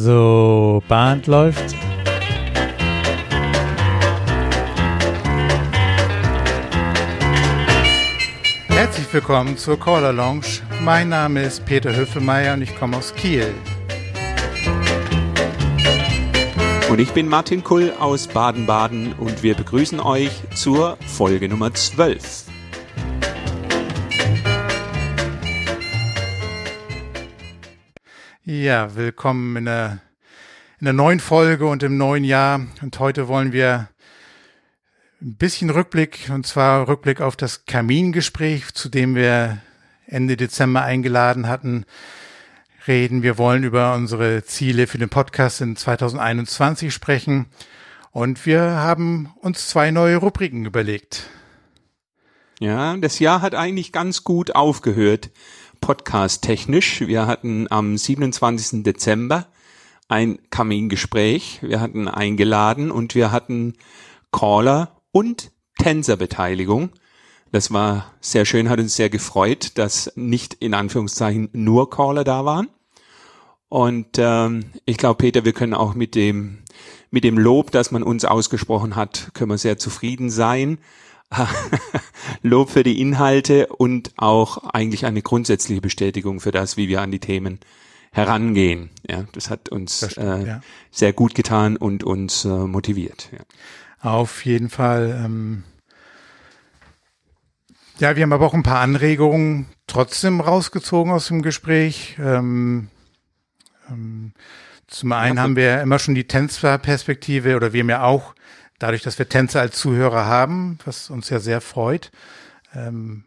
So, Band läuft. Herzlich willkommen zur Caller Lounge. Mein Name ist Peter Höfelmeier und ich komme aus Kiel. Und ich bin Martin Kull aus Baden-Baden und wir begrüßen euch zur Folge Nummer 12. Ja, willkommen in der, in der neuen Folge und im neuen Jahr. Und heute wollen wir ein bisschen Rückblick, und zwar Rückblick auf das Kamingespräch, zu dem wir Ende Dezember eingeladen hatten, reden. Wir wollen über unsere Ziele für den Podcast in 2021 sprechen. Und wir haben uns zwei neue Rubriken überlegt. Ja, das Jahr hat eigentlich ganz gut aufgehört podcast-technisch. Wir hatten am 27. Dezember ein Kamingespräch. Wir hatten eingeladen und wir hatten Caller und Tänzerbeteiligung. Das war sehr schön, hat uns sehr gefreut, dass nicht in Anführungszeichen nur Caller da waren. Und ähm, ich glaube, Peter, wir können auch mit dem mit dem Lob, das man uns ausgesprochen hat, können wir sehr zufrieden sein. Lob für die Inhalte und auch eigentlich eine grundsätzliche Bestätigung für das, wie wir an die Themen herangehen. Ja, das hat uns das stimmt, äh, ja. sehr gut getan und uns äh, motiviert. Ja. Auf jeden Fall. Ähm ja, wir haben aber auch ein paar Anregungen trotzdem rausgezogen aus dem Gespräch. Ähm, ähm, zum einen haben wir immer schon die Tänzerperspektive oder wir haben ja auch dadurch, dass wir Tänzer als Zuhörer haben, was uns ja sehr freut. Ähm,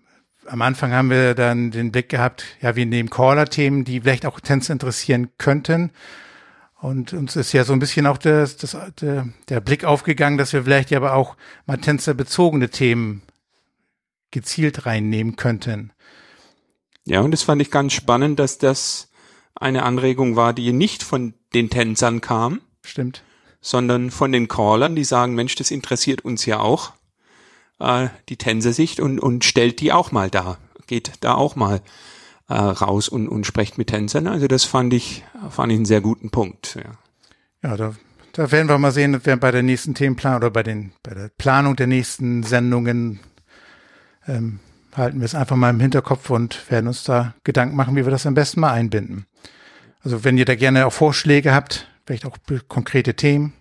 am Anfang haben wir dann den Blick gehabt, ja, wir nehmen Caller-Themen, die vielleicht auch Tänzer interessieren könnten. Und uns ist ja so ein bisschen auch das, das, der, der Blick aufgegangen, dass wir vielleicht ja aber auch mal tänzerbezogene Themen gezielt reinnehmen könnten. Ja, und das fand ich ganz spannend, dass das eine Anregung war, die nicht von den Tänzern kam. Stimmt sondern von den Callern, die sagen, Mensch, das interessiert uns ja auch, äh, die Tänzersicht und, und stellt die auch mal da, geht da auch mal äh, raus und, und sprecht mit Tänzern. Also das fand ich, fand ich einen sehr guten Punkt. Ja, ja da, da werden wir mal sehen, wir bei der nächsten Themenplan oder bei den, bei der Planung der nächsten Sendungen ähm, halten wir es einfach mal im Hinterkopf und werden uns da Gedanken machen, wie wir das am besten mal einbinden. Also wenn ihr da gerne auch Vorschläge habt, vielleicht auch konkrete Themen,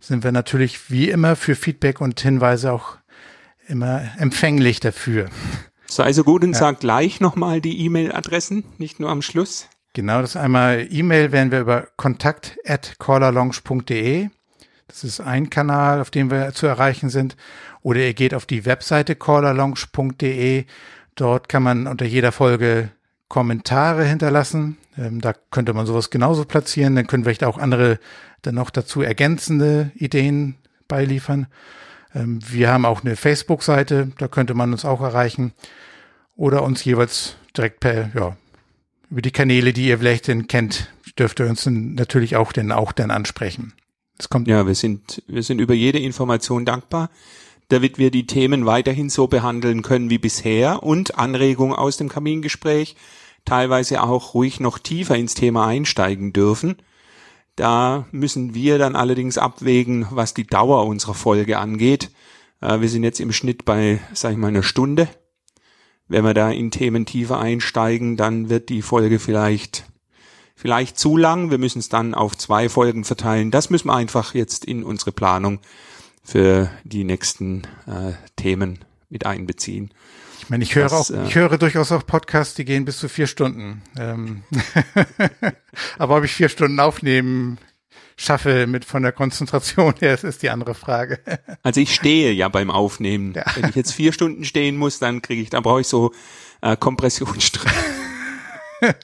sind wir natürlich wie immer für Feedback und Hinweise auch immer empfänglich dafür. Sei so gut und ja. sag gleich nochmal die E-Mail-Adressen, nicht nur am Schluss. Genau, das einmal E-Mail werden wir über kontakt at callerlounge.de. Das ist ein Kanal, auf dem wir zu erreichen sind. Oder ihr geht auf die Webseite callerlounge.de. Dort kann man unter jeder Folge Kommentare hinterlassen. Ähm, da könnte man sowas genauso platzieren. Dann können vielleicht auch andere dann noch dazu ergänzende Ideen beiliefern. Ähm, wir haben auch eine Facebook-Seite, da könnte man uns auch erreichen. Oder uns jeweils direkt per, ja, über die Kanäle, die ihr vielleicht denn kennt, dürft ihr uns natürlich auch denn auch dann ansprechen. Es kommt ja, wir sind, wir sind über jede Information dankbar, damit wir die Themen weiterhin so behandeln können wie bisher und Anregungen aus dem Kamingespräch teilweise auch ruhig noch tiefer ins Thema einsteigen dürfen. Da müssen wir dann allerdings abwägen, was die Dauer unserer Folge angeht. Äh, wir sind jetzt im Schnitt bei, sag ich mal, einer Stunde. Wenn wir da in Themen tiefer einsteigen, dann wird die Folge vielleicht vielleicht zu lang. Wir müssen es dann auf zwei Folgen verteilen. Das müssen wir einfach jetzt in unsere Planung für die nächsten äh, Themen mit einbeziehen. Ich meine, ich höre das, auch, äh, ich höre durchaus auch Podcasts, die gehen bis zu vier Stunden. Ähm Aber ob ich vier Stunden aufnehmen schaffe mit von der Konzentration her, das ist die andere Frage. Also ich stehe ja beim Aufnehmen. Ja. Wenn ich jetzt vier Stunden stehen muss, dann kriege ich, dann brauche ich so äh, Kompressionsstress.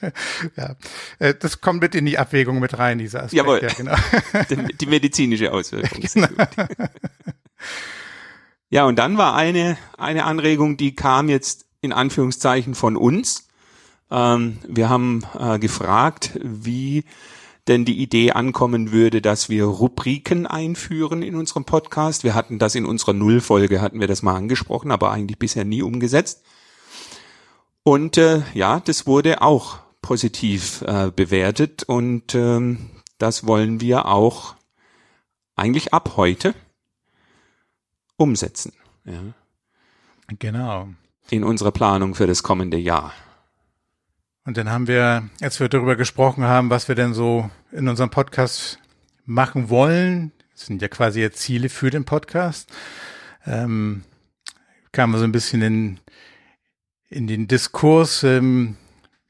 ja, äh, das kommt mit in die Abwägung mit rein, dieser Aspekt. Jawohl, ja, genau. die, die medizinische Auswirkung. Genau. Ja, und dann war eine, eine Anregung, die kam jetzt in Anführungszeichen von uns. Ähm, wir haben äh, gefragt, wie denn die Idee ankommen würde, dass wir Rubriken einführen in unserem Podcast. Wir hatten das in unserer Nullfolge, hatten wir das mal angesprochen, aber eigentlich bisher nie umgesetzt. Und äh, ja, das wurde auch positiv äh, bewertet und ähm, das wollen wir auch eigentlich ab heute umsetzen. Ja. Genau. In unserer Planung für das kommende Jahr. Und dann haben wir, als wir darüber gesprochen haben, was wir denn so in unserem Podcast machen wollen, das sind ja quasi jetzt Ziele für den Podcast, ähm, kamen wir so ein bisschen in, in den Diskurs, ähm,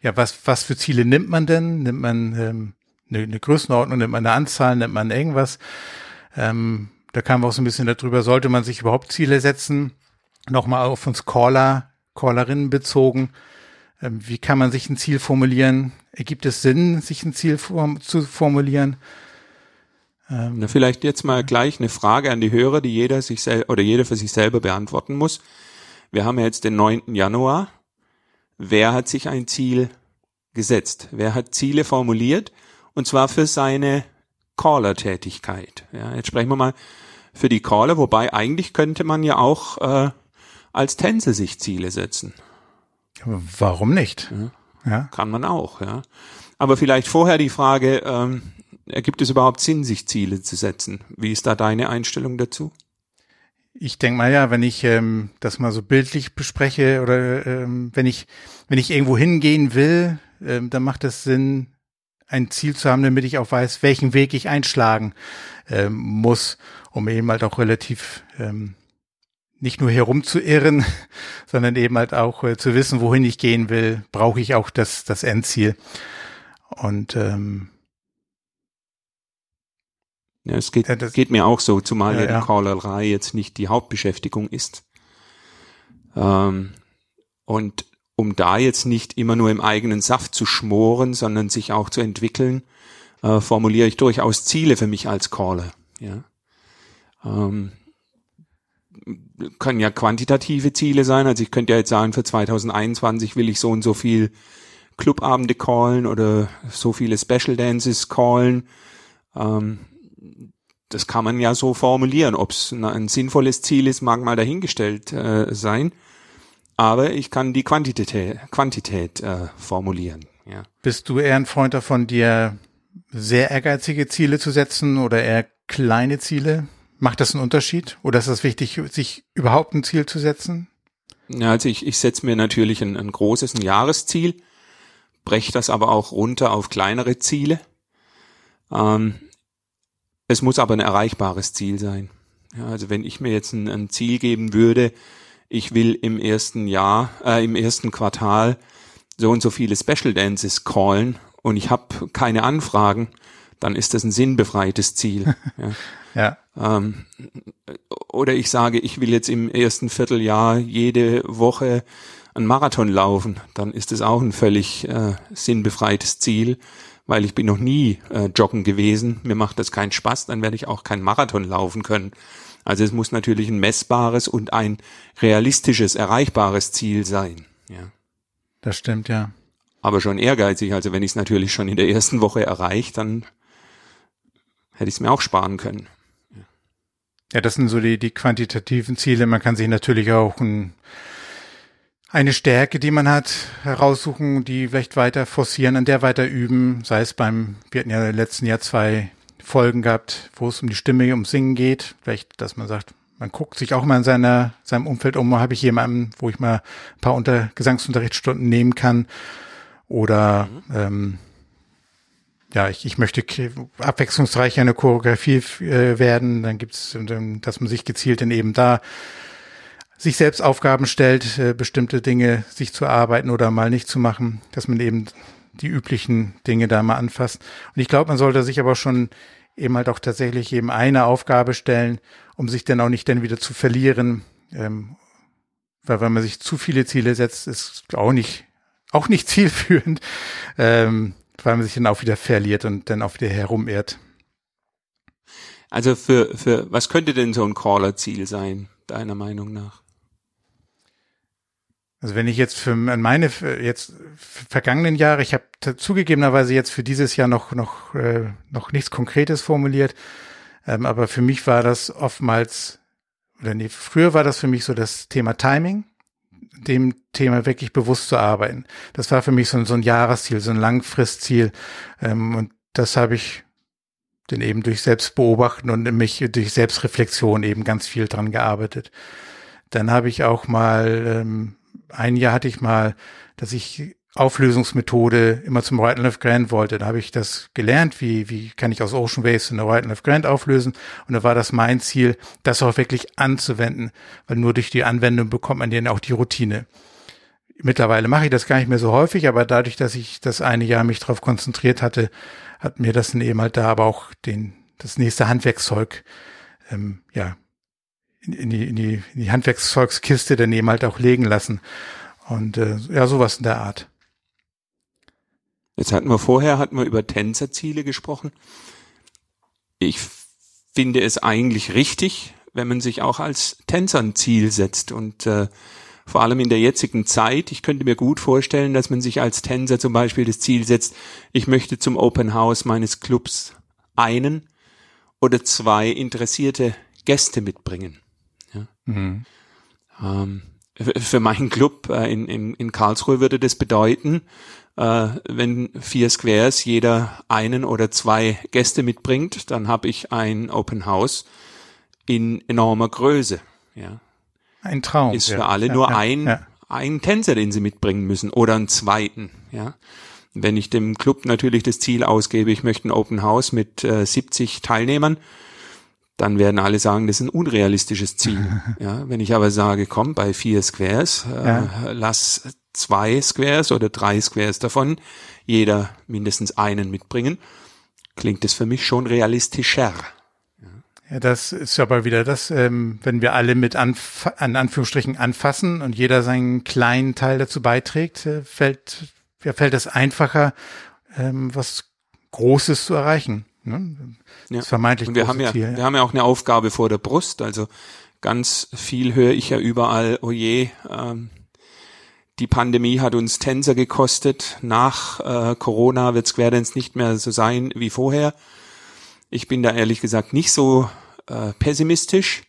ja, was, was für Ziele nimmt man denn? Nimmt man ähm, eine, eine Größenordnung, nimmt man eine Anzahl, nimmt man irgendwas? Ähm, da kamen wir auch so ein bisschen darüber, sollte man sich überhaupt Ziele setzen? Nochmal auf uns Caller, Callerinnen bezogen. Ähm, wie kann man sich ein Ziel formulieren? Ergibt es Sinn, sich ein Ziel form zu formulieren? Ähm, Na, vielleicht jetzt mal gleich eine Frage an die Hörer, die jeder sich oder jeder für sich selber beantworten muss. Wir haben ja jetzt den 9. Januar. Wer hat sich ein Ziel gesetzt? Wer hat Ziele formuliert? Und zwar für seine Caller-Tätigkeit. Ja, jetzt sprechen wir mal für die Caller, wobei eigentlich könnte man ja auch äh, als Tänze sich Ziele setzen. Warum nicht? Ja, ja. Kann man auch, ja. Aber vielleicht vorher die Frage, ähm, ergibt es überhaupt Sinn, sich Ziele zu setzen? Wie ist da deine Einstellung dazu? Ich denke mal ja, wenn ich ähm, das mal so bildlich bespreche oder ähm, wenn ich wenn ich irgendwo hingehen will, ähm, dann macht es Sinn, ein Ziel zu haben, damit ich auch weiß, welchen Weg ich einschlagen ähm, muss, um eben halt auch relativ ähm, nicht nur herumzuirren, sondern eben halt auch äh, zu wissen, wohin ich gehen will, brauche ich auch das, das Endziel. Und ähm, ja, es geht, ja, das, geht mir auch so, zumal ja, ja die Callerei jetzt nicht die Hauptbeschäftigung ist. Ähm, und um da jetzt nicht immer nur im eigenen Saft zu schmoren, sondern sich auch zu entwickeln, äh, formuliere ich durchaus Ziele für mich als Caller. Ja. Ähm, können ja quantitative Ziele sein. Also ich könnte ja jetzt sagen, für 2021 will ich so und so viel Clubabende callen oder so viele Special Dances callen. Ähm, das kann man ja so formulieren. Ob es ein sinnvolles Ziel ist, mag mal dahingestellt äh, sein. Aber ich kann die Quantität, Quantität äh, formulieren. Ja. Bist du eher ein Freund davon, dir sehr ehrgeizige Ziele zu setzen oder eher kleine Ziele? Macht das einen Unterschied? Oder ist es wichtig, sich überhaupt ein Ziel zu setzen? Ja, also ich, ich setze mir natürlich ein, ein großes, ein Jahresziel, breche das aber auch runter auf kleinere Ziele. Ähm, es muss aber ein erreichbares Ziel sein. Ja, also wenn ich mir jetzt ein, ein, Ziel geben würde, ich will im ersten Jahr, äh, im ersten Quartal so und so viele Special Dances callen und ich habe keine Anfragen, dann ist das ein sinnbefreites Ziel. ja. ja. Ähm, oder ich sage, ich will jetzt im ersten Vierteljahr jede Woche einen Marathon laufen, dann ist es auch ein völlig äh, sinnbefreites Ziel, weil ich bin noch nie äh, joggen gewesen, mir macht das keinen Spaß, dann werde ich auch keinen Marathon laufen können. Also es muss natürlich ein messbares und ein realistisches, erreichbares Ziel sein. Ja. Das stimmt, ja. Aber schon ehrgeizig. Also wenn ich es natürlich schon in der ersten Woche erreiche, dann hätte ich es mir auch sparen können. Ja, das sind so die, die quantitativen Ziele. Man kann sich natürlich auch ein, eine Stärke, die man hat, heraussuchen, die vielleicht weiter forcieren, an der weiter üben. Sei es beim, wir hatten ja im letzten Jahr zwei Folgen gehabt, wo es um die Stimme, um Singen geht. Vielleicht, dass man sagt, man guckt sich auch mal in seiner, seinem Umfeld um, habe ich jemanden, wo ich mal ein paar Unter Gesangsunterrichtsstunden nehmen kann. Oder mhm. ähm, ja, ich, ich möchte abwechslungsreich eine Choreografie äh, werden, dann gibt es, dass man sich gezielt in eben da sich selbst Aufgaben stellt, äh, bestimmte Dinge sich zu arbeiten oder mal nicht zu machen, dass man eben die üblichen Dinge da mal anfasst. Und ich glaube, man sollte sich aber schon eben halt auch tatsächlich eben eine Aufgabe stellen, um sich dann auch nicht dann wieder zu verlieren. Ähm, weil wenn man sich zu viele Ziele setzt, ist auch nicht, auch nicht zielführend. Ähm, weil man sich dann auch wieder verliert und dann auch wieder herumirrt. Also für, für, was könnte denn so ein Caller-Ziel sein, deiner Meinung nach? Also wenn ich jetzt für meine jetzt vergangenen Jahre, ich habe zugegebenerweise jetzt für dieses Jahr noch noch äh, noch nichts Konkretes formuliert, ähm, aber für mich war das oftmals oder nee, früher war das für mich so das Thema Timing dem Thema wirklich bewusst zu arbeiten. Das war für mich so ein, so ein Jahresziel, so ein Langfristziel. Ähm, und das habe ich denn eben durch Selbstbeobachten und mich durch Selbstreflexion eben ganz viel dran gearbeitet. Dann habe ich auch mal, ähm, ein Jahr hatte ich mal, dass ich Auflösungsmethode immer zum Right and Left Grant wollte. Da habe ich das gelernt, wie, wie kann ich aus Ocean Waves eine Right and Left Grant auflösen. Und da war das mein Ziel, das auch wirklich anzuwenden, weil nur durch die Anwendung bekommt man dann auch die Routine. Mittlerweile mache ich das gar nicht mehr so häufig, aber dadurch, dass ich das eine Jahr mich darauf konzentriert hatte, hat mir das dann eben halt da aber auch den, das nächste Handwerkszeug, ähm, ja, in, in, die, in, die, in die Handwerkszeugskiste dann eben halt auch legen lassen. Und äh, ja, sowas in der Art. Jetzt hatten wir vorher, hatten wir über Tänzerziele gesprochen. Ich finde es eigentlich richtig, wenn man sich auch als Tänzer ein Ziel setzt und äh, vor allem in der jetzigen Zeit. Ich könnte mir gut vorstellen, dass man sich als Tänzer zum Beispiel das Ziel setzt, ich möchte zum Open House meines Clubs einen oder zwei interessierte Gäste mitbringen. Ja. Mhm. Ähm, für meinen Club äh, in, in, in Karlsruhe würde das bedeuten, äh, wenn vier Squares jeder einen oder zwei Gäste mitbringt, dann habe ich ein Open House in enormer Größe. Ja. Ein Traum. Ist für ja. alle ja, nur ja, ein, ein Tänzer, den sie mitbringen müssen oder einen zweiten. Ja. Wenn ich dem Club natürlich das Ziel ausgebe, ich möchte ein Open House mit äh, 70 Teilnehmern, dann werden alle sagen, das ist ein unrealistisches Ziel. ja, wenn ich aber sage, komm, bei vier Squares, äh, lass zwei Squares oder drei Squares davon, jeder mindestens einen mitbringen, klingt es für mich schon realistischer. Ja, das ist aber wieder das, ähm, wenn wir alle mit Anf an Anführungsstrichen anfassen und jeder seinen kleinen Teil dazu beiträgt, äh, fällt, ja, fällt es einfacher, ähm, was Großes zu erreichen. Ne? Das ja. vermeintlich und wir haben ja, Ziel, ja, wir haben ja auch eine Aufgabe vor der Brust. Also ganz viel höre ich ja überall, oh je, ähm, die Pandemie hat uns Tänzer gekostet. Nach äh, Corona wird Square Dance nicht mehr so sein wie vorher. Ich bin da ehrlich gesagt nicht so äh, pessimistisch,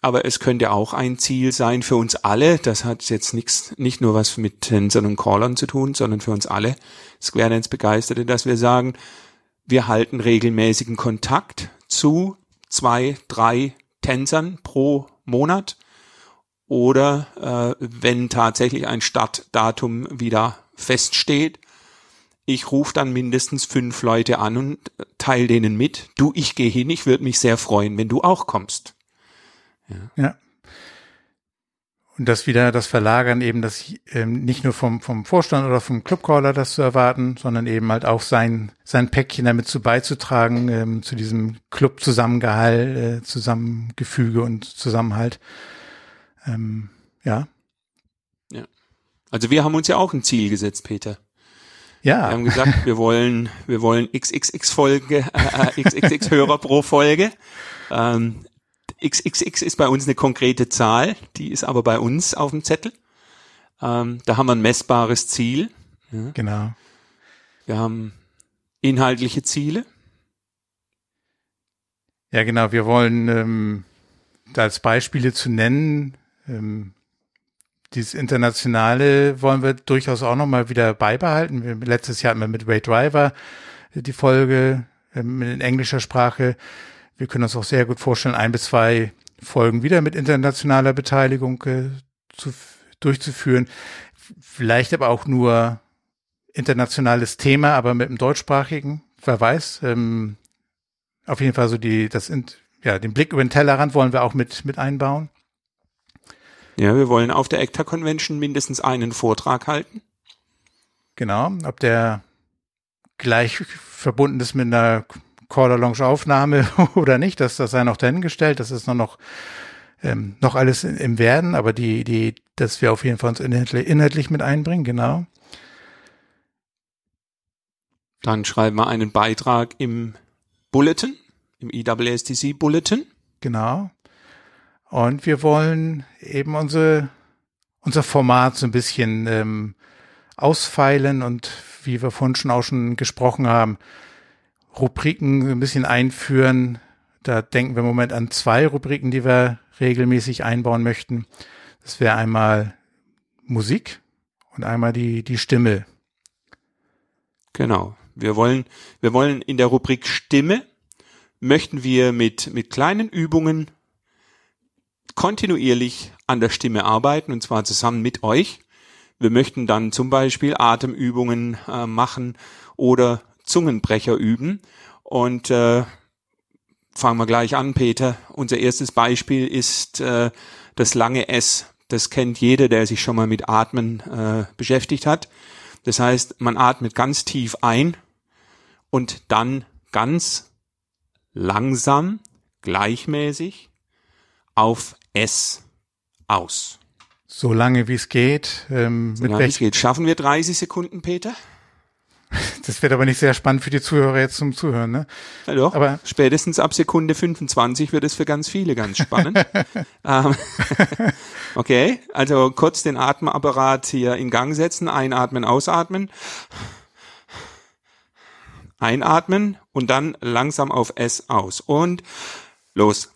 aber es könnte auch ein Ziel sein für uns alle. Das hat jetzt nichts, nicht nur was mit Tänzern und Callern zu tun, sondern für uns alle Square Dance Begeisterte, dass wir sagen, wir halten regelmäßigen Kontakt zu zwei, drei Tänzern pro Monat oder äh, wenn tatsächlich ein Startdatum wieder feststeht, ich rufe dann mindestens fünf Leute an und teile denen mit. Du, ich gehe hin, ich würde mich sehr freuen, wenn du auch kommst. Ja. ja. Und das wieder das Verlagern eben, das ähm, nicht nur vom, vom Vorstand oder vom Clubcaller das zu erwarten, sondern eben halt auch sein, sein Päckchen damit zu beizutragen, ähm, zu diesem Club-Zusammengehalt, äh, Zusammengefüge und Zusammenhalt. Ähm, ja. Ja. Also wir haben uns ja auch ein Ziel gesetzt, Peter. Ja. Wir haben gesagt, wir wollen, wir wollen XXX Folge, äh, XXX Hörer pro Folge. Ähm, XXX ist bei uns eine konkrete Zahl, die ist aber bei uns auf dem Zettel. Ähm, da haben wir ein messbares Ziel. Ja. Genau. Wir haben inhaltliche Ziele. Ja, genau. Wir wollen ähm, als Beispiele zu nennen, ähm, dieses Internationale wollen wir durchaus auch nochmal wieder beibehalten. Letztes Jahr hatten wir mit Ray Driver die Folge ähm, in englischer Sprache. Wir können uns auch sehr gut vorstellen, ein bis zwei Folgen wieder mit internationaler Beteiligung äh, zu, durchzuführen. Vielleicht aber auch nur internationales Thema, aber mit einem deutschsprachigen, wer weiß. Ähm, auf jeden Fall so die, das, ja, den Blick über den Tellerrand wollen wir auch mit, mit einbauen. Ja, wir wollen auf der ECTA Convention mindestens einen Vortrag halten. Genau, ob der gleich verbunden ist mit einer Caller Lounge Aufnahme oder nicht, das, das sei noch dahingestellt, das ist noch, noch, ähm, noch alles im Werden, aber die, die, dass wir auf jeden Fall uns inhaltlich, inhaltlich mit einbringen, genau. Dann schreiben wir einen Beitrag im Bulletin, im EWSTC Bulletin. Genau. Und wir wollen eben unsere, unser Format so ein bisschen ähm, ausfeilen und wie wir vorhin schon auch schon gesprochen haben, Rubriken ein bisschen einführen. Da denken wir im Moment an zwei Rubriken, die wir regelmäßig einbauen möchten. Das wäre einmal Musik und einmal die, die Stimme. Genau. Wir wollen, wir wollen in der Rubrik Stimme möchten wir mit, mit kleinen Übungen kontinuierlich an der Stimme arbeiten und zwar zusammen mit euch. Wir möchten dann zum Beispiel Atemübungen äh, machen oder Zungenbrecher üben und äh, fangen wir gleich an, Peter. Unser erstes Beispiel ist äh, das lange S. Das kennt jeder, der sich schon mal mit Atmen äh, beschäftigt hat. Das heißt, man atmet ganz tief ein und dann ganz langsam, gleichmäßig auf S aus. So lange wie es geht. Ähm, so lange es geht. Schaffen wir 30 Sekunden, Peter? Das wird aber nicht sehr spannend für die Zuhörer jetzt zum Zuhören, ne? Ja doch, aber spätestens ab Sekunde 25 wird es für ganz viele ganz spannend. ähm, okay, also kurz den Atemapparat hier in Gang setzen, einatmen, ausatmen. Einatmen und dann langsam auf S aus. Und los.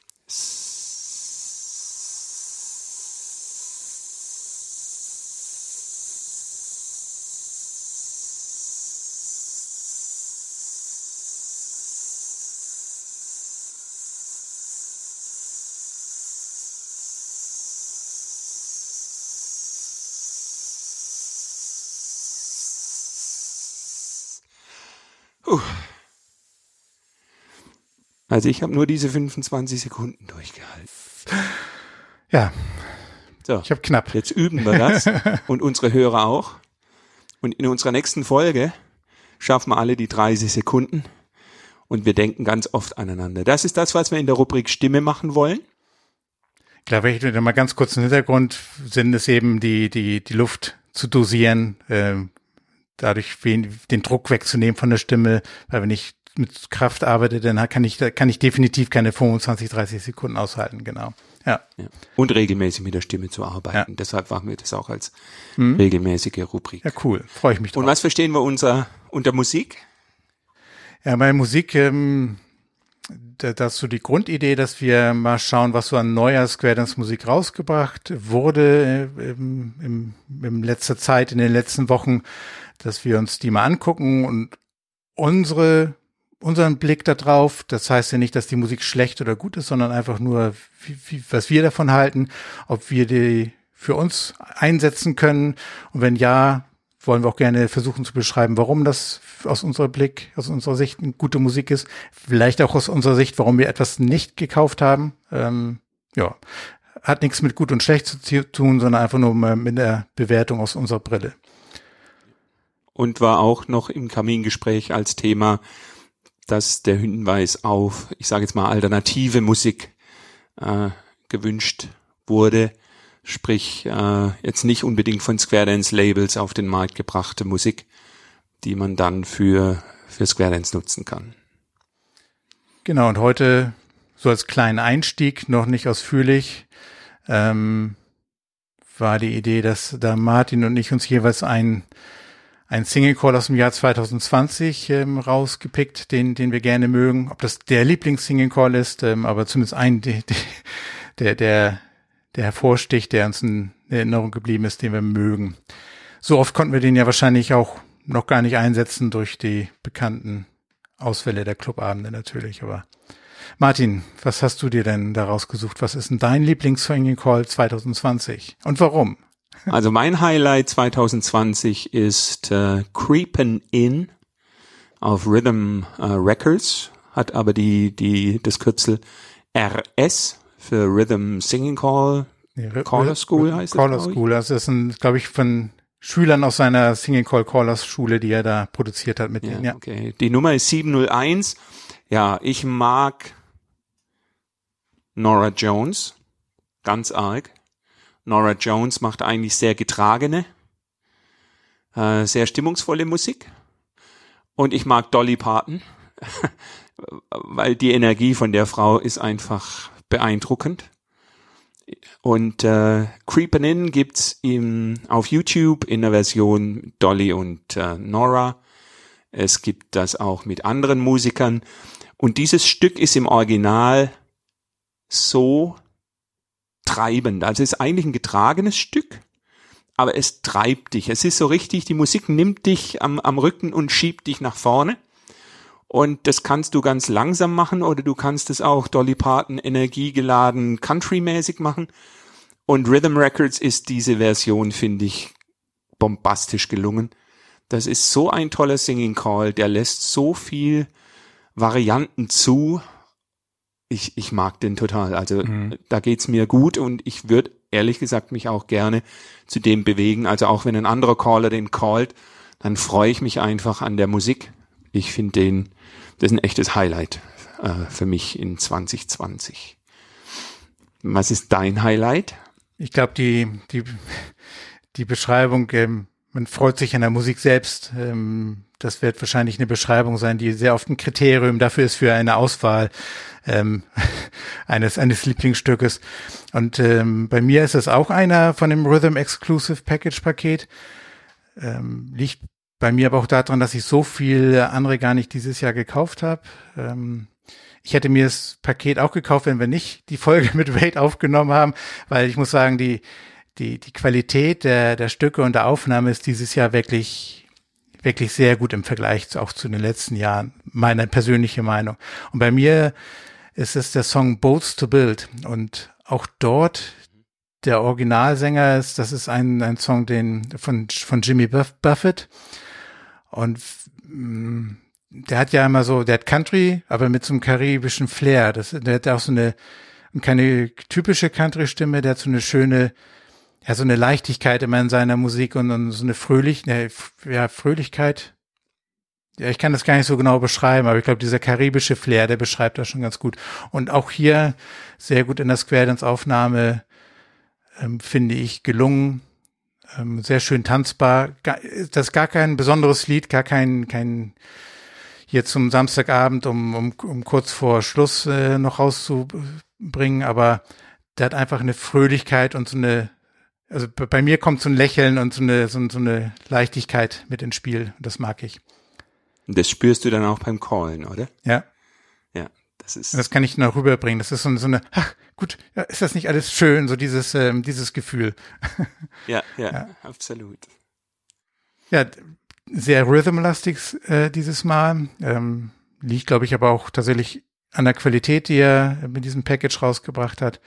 Uh. Also ich habe nur diese 25 Sekunden durchgehalten. Ja. So. Ich habe knapp. Jetzt üben wir das und unsere Hörer auch. Und in unserer nächsten Folge schaffen wir alle die 30 Sekunden und wir denken ganz oft aneinander. Das ist das, was wir in der Rubrik Stimme machen wollen. Klar, wenn ich wieder mal ganz kurz im Hintergrund sind es eben die, die, die Luft zu dosieren, äh, dadurch den Druck wegzunehmen von der Stimme, weil wenn ich mit Kraft arbeite, dann kann ich, kann ich definitiv keine 25, 30 Sekunden aushalten, genau. Ja. ja. Und regelmäßig mit der Stimme zu arbeiten. Ja. Deshalb machen wir das auch als hm. regelmäßige Rubrik. Ja, cool. Freue ich mich drauf. Und was verstehen wir unser, unter Musik? Ja, bei Musik, ähm, das ist so die Grundidee, dass wir mal schauen, was so an neuer Square Dance Musik rausgebracht wurde äh, im, im, im letzter Zeit, in den letzten Wochen dass wir uns die mal angucken und unsere unseren Blick darauf. Das heißt ja nicht, dass die Musik schlecht oder gut ist, sondern einfach nur, wie, wie, was wir davon halten, ob wir die für uns einsetzen können. Und wenn ja, wollen wir auch gerne versuchen zu beschreiben, warum das aus unserer Blick, aus unserer Sicht eine gute Musik ist. Vielleicht auch aus unserer Sicht, warum wir etwas nicht gekauft haben. Ähm, ja, hat nichts mit gut und schlecht zu tun, sondern einfach nur mit der Bewertung aus unserer Brille und war auch noch im Kamingespräch als Thema, dass der Hinweis auf, ich sage jetzt mal, alternative Musik äh, gewünscht wurde, sprich äh, jetzt nicht unbedingt von Square Dance Labels auf den Markt gebrachte Musik, die man dann für, für Square Dance nutzen kann. Genau, und heute so als kleinen Einstieg, noch nicht ausführlich, ähm, war die Idee, dass da Martin und ich uns jeweils ein ein Single Call aus dem Jahr 2020 ähm, rausgepickt, den, den wir gerne mögen. Ob das der Lieblings-Single Call ist, ähm, aber zumindest ein, der, der, der hervorsticht, der uns in Erinnerung geblieben ist, den wir mögen. So oft konnten wir den ja wahrscheinlich auch noch gar nicht einsetzen durch die bekannten Ausfälle der Clubabende natürlich, aber Martin, was hast du dir denn daraus gesucht? Was ist denn dein Lieblings-Singing Call 2020 und warum? Also mein Highlight 2020 ist äh, Creepin' In auf Rhythm äh, Records, hat aber die, die, das Kürzel RS für Rhythm Singing Call, nee, Caller School heißt Caller das. School, das ist glaube ich, von Schülern aus seiner Singing Call Callers Schule, die er da produziert hat mit ja, denen, ja. Okay, die Nummer ist 701. Ja, ich mag Nora Jones ganz arg. Nora Jones macht eigentlich sehr getragene, äh, sehr stimmungsvolle Musik. Und ich mag Dolly Parton, weil die Energie von der Frau ist einfach beeindruckend. Und äh, Creepin' In gibt's im, auf YouTube in der Version Dolly und äh, Nora. Es gibt das auch mit anderen Musikern. Und dieses Stück ist im Original so treibend. Also es ist eigentlich ein getragenes Stück, aber es treibt dich. Es ist so richtig, die Musik nimmt dich am, am Rücken und schiebt dich nach vorne. Und das kannst du ganz langsam machen oder du kannst es auch Dolly Parton energiegeladen countrymäßig machen. Und Rhythm Records ist diese Version, finde ich, bombastisch gelungen. Das ist so ein toller Singing Call, der lässt so viel Varianten zu. Ich, ich mag den total. Also mhm. da geht's mir gut und ich würde ehrlich gesagt mich auch gerne zu dem bewegen. Also auch wenn ein anderer Caller den callt, dann freue ich mich einfach an der Musik. Ich finde den, das ist ein echtes Highlight äh, für mich in 2020. Was ist dein Highlight? Ich glaube, die, die, die Beschreibung, ähm, man freut sich an der Musik selbst. Ähm, das wird wahrscheinlich eine Beschreibung sein, die sehr oft ein Kriterium dafür ist für eine Auswahl ähm, eines, eines Lieblingsstückes. Und ähm, bei mir ist es auch einer von dem Rhythm Exclusive Package Paket. Ähm, liegt bei mir aber auch daran, dass ich so viel andere gar nicht dieses Jahr gekauft habe. Ähm, ich hätte mir das Paket auch gekauft, wenn wir nicht die Folge mit Wade aufgenommen haben, weil ich muss sagen, die, die, die Qualität der, der Stücke und der Aufnahme ist dieses Jahr wirklich, wirklich sehr gut im Vergleich zu, auch zu den letzten Jahren. Meine persönliche Meinung. Und bei mir ist es der Song Boats to Build. Und auch dort der Originalsänger ist, das ist ein, ein Song, den von, von Jimmy Buffett. Und mh, mm, der hat ja immer so, der hat Country, aber mit so einem karibischen Flair. Das, der hat auch so eine, keine typische Country-Stimme, der hat so eine schöne, ja, so eine Leichtigkeit immer in seiner Musik und, und so eine Fröhlich, ne, ja, Fröhlichkeit. Ja, ich kann das gar nicht so genau beschreiben, aber ich glaube, dieser karibische Flair, der beschreibt das schon ganz gut. Und auch hier sehr gut in der Square Dance Aufnahme, ähm, finde ich, gelungen. Ähm, sehr schön tanzbar. Das ist gar kein besonderes Lied, gar kein, kein, hier zum Samstagabend, um, um, um kurz vor Schluss äh, noch rauszubringen, aber der hat einfach eine Fröhlichkeit und so eine, also bei mir kommt so ein Lächeln und so eine, so, so eine Leichtigkeit mit ins Spiel. Das mag ich. Das spürst du dann auch beim Callen, oder? Ja. Das ist. Das kann ich noch rüberbringen. Das ist so, so eine, ach, gut, ist das nicht alles schön, so dieses, ähm, dieses Gefühl. ja, ja, ja, absolut. Ja, sehr rhythmlastig äh, dieses Mal. Ähm, liegt, glaube ich, aber auch tatsächlich an der Qualität, die er mit diesem Package rausgebracht hat.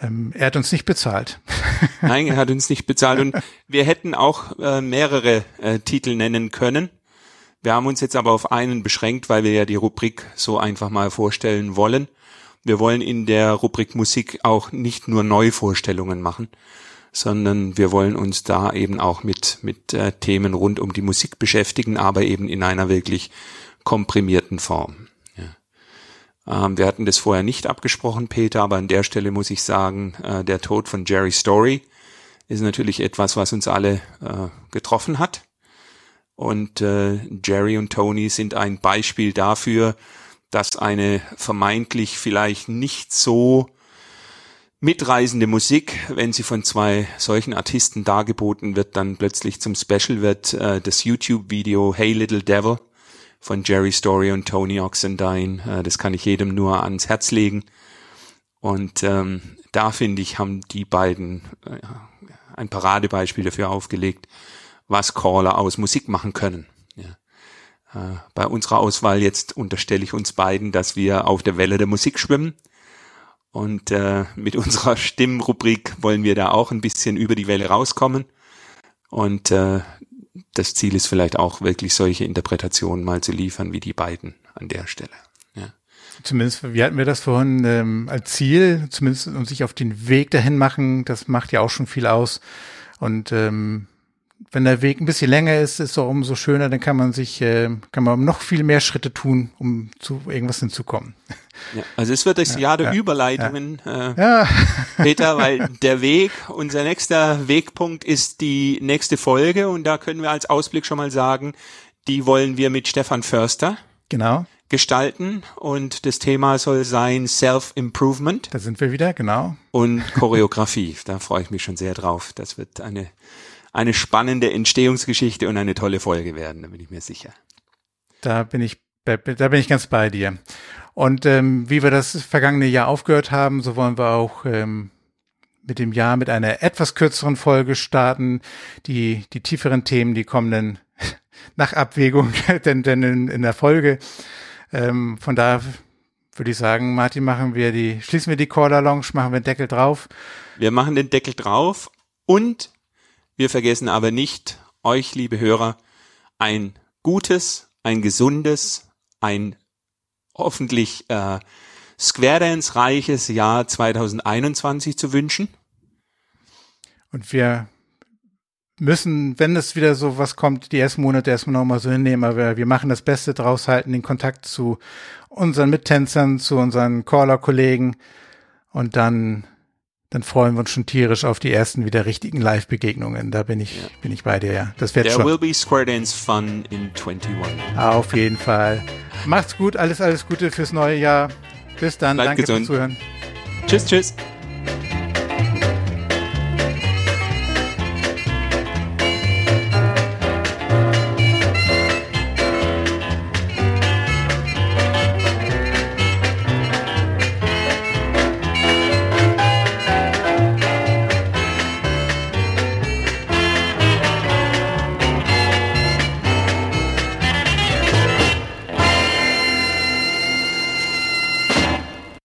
Ähm, er hat uns nicht bezahlt. Nein, er hat uns nicht bezahlt und wir hätten auch äh, mehrere äh, Titel nennen können. Wir haben uns jetzt aber auf einen beschränkt, weil wir ja die Rubrik so einfach mal vorstellen wollen. Wir wollen in der Rubrik Musik auch nicht nur Neuvorstellungen machen, sondern wir wollen uns da eben auch mit, mit äh, Themen rund um die Musik beschäftigen, aber eben in einer wirklich komprimierten Form. Ja. Ähm, wir hatten das vorher nicht abgesprochen, Peter, aber an der Stelle muss ich sagen, äh, der Tod von Jerry Story ist natürlich etwas, was uns alle äh, getroffen hat. Und äh, Jerry und Tony sind ein Beispiel dafür, dass eine vermeintlich vielleicht nicht so mitreisende Musik, wenn sie von zwei solchen Artisten dargeboten wird, dann plötzlich zum Special wird äh, das YouTube-Video Hey Little Devil von Jerry Story und Tony Oxendine. Äh, das kann ich jedem nur ans Herz legen. Und ähm, da finde ich, haben die beiden äh, ein Paradebeispiel dafür aufgelegt, was Caller aus Musik machen können. Ja. Äh, bei unserer Auswahl jetzt unterstelle ich uns beiden, dass wir auf der Welle der Musik schwimmen und äh, mit unserer Stimmrubrik wollen wir da auch ein bisschen über die Welle rauskommen. Und äh, das Ziel ist vielleicht auch wirklich solche Interpretationen mal zu liefern wie die beiden an der Stelle. Ja. Zumindest, wie hatten wir das vorhin ähm, als Ziel, zumindest und sich auf den Weg dahin machen, das macht ja auch schon viel aus. Und ähm, wenn der Weg ein bisschen länger ist, ist es auch umso schöner, dann kann man sich, äh, kann man noch viel mehr Schritte tun, um zu irgendwas hinzukommen. Ja, also es wird das ja, Jahr der ja, Überleitungen, ja. Äh, Peter, weil der Weg, unser nächster Wegpunkt ist die nächste Folge und da können wir als Ausblick schon mal sagen, die wollen wir mit Stefan Förster genau. gestalten und das Thema soll sein Self-Improvement. Da sind wir wieder, genau. Und Choreografie, da freue ich mich schon sehr drauf. Das wird eine eine spannende Entstehungsgeschichte und eine tolle Folge werden, da bin ich mir sicher. Da bin ich, da bin ich ganz bei dir. Und ähm, wie wir das vergangene Jahr aufgehört haben, so wollen wir auch ähm, mit dem Jahr mit einer etwas kürzeren Folge starten. Die, die tieferen Themen, die kommenden nach Abwägung, denn, denn in, in der Folge. Ähm, von da würde ich sagen, Martin, machen wir die, schließen wir die Caller Lounge, machen wir den Deckel drauf. Wir machen den Deckel drauf und wir vergessen aber nicht, euch, liebe Hörer, ein gutes, ein gesundes, ein hoffentlich äh, Square Dance reiches Jahr 2021 zu wünschen. Und wir müssen, wenn es wieder so was kommt, die ersten Monate erstmal nochmal so hinnehmen, aber wir machen das Beste draus, halten den Kontakt zu unseren Mittänzern, zu unseren Caller-Kollegen und dann, dann freuen wir uns schon tierisch auf die ersten wieder richtigen Live-Begegnungen. Da bin ich, ja. bin ich bei dir, ja. Das wird There schon. will be Square Dance fun in 21. Auf jeden Fall. Macht's gut, alles, alles Gute fürs neue Jahr. Bis dann. Bleibt Danke gesund. fürs Zuhören. Tschüss, tschüss.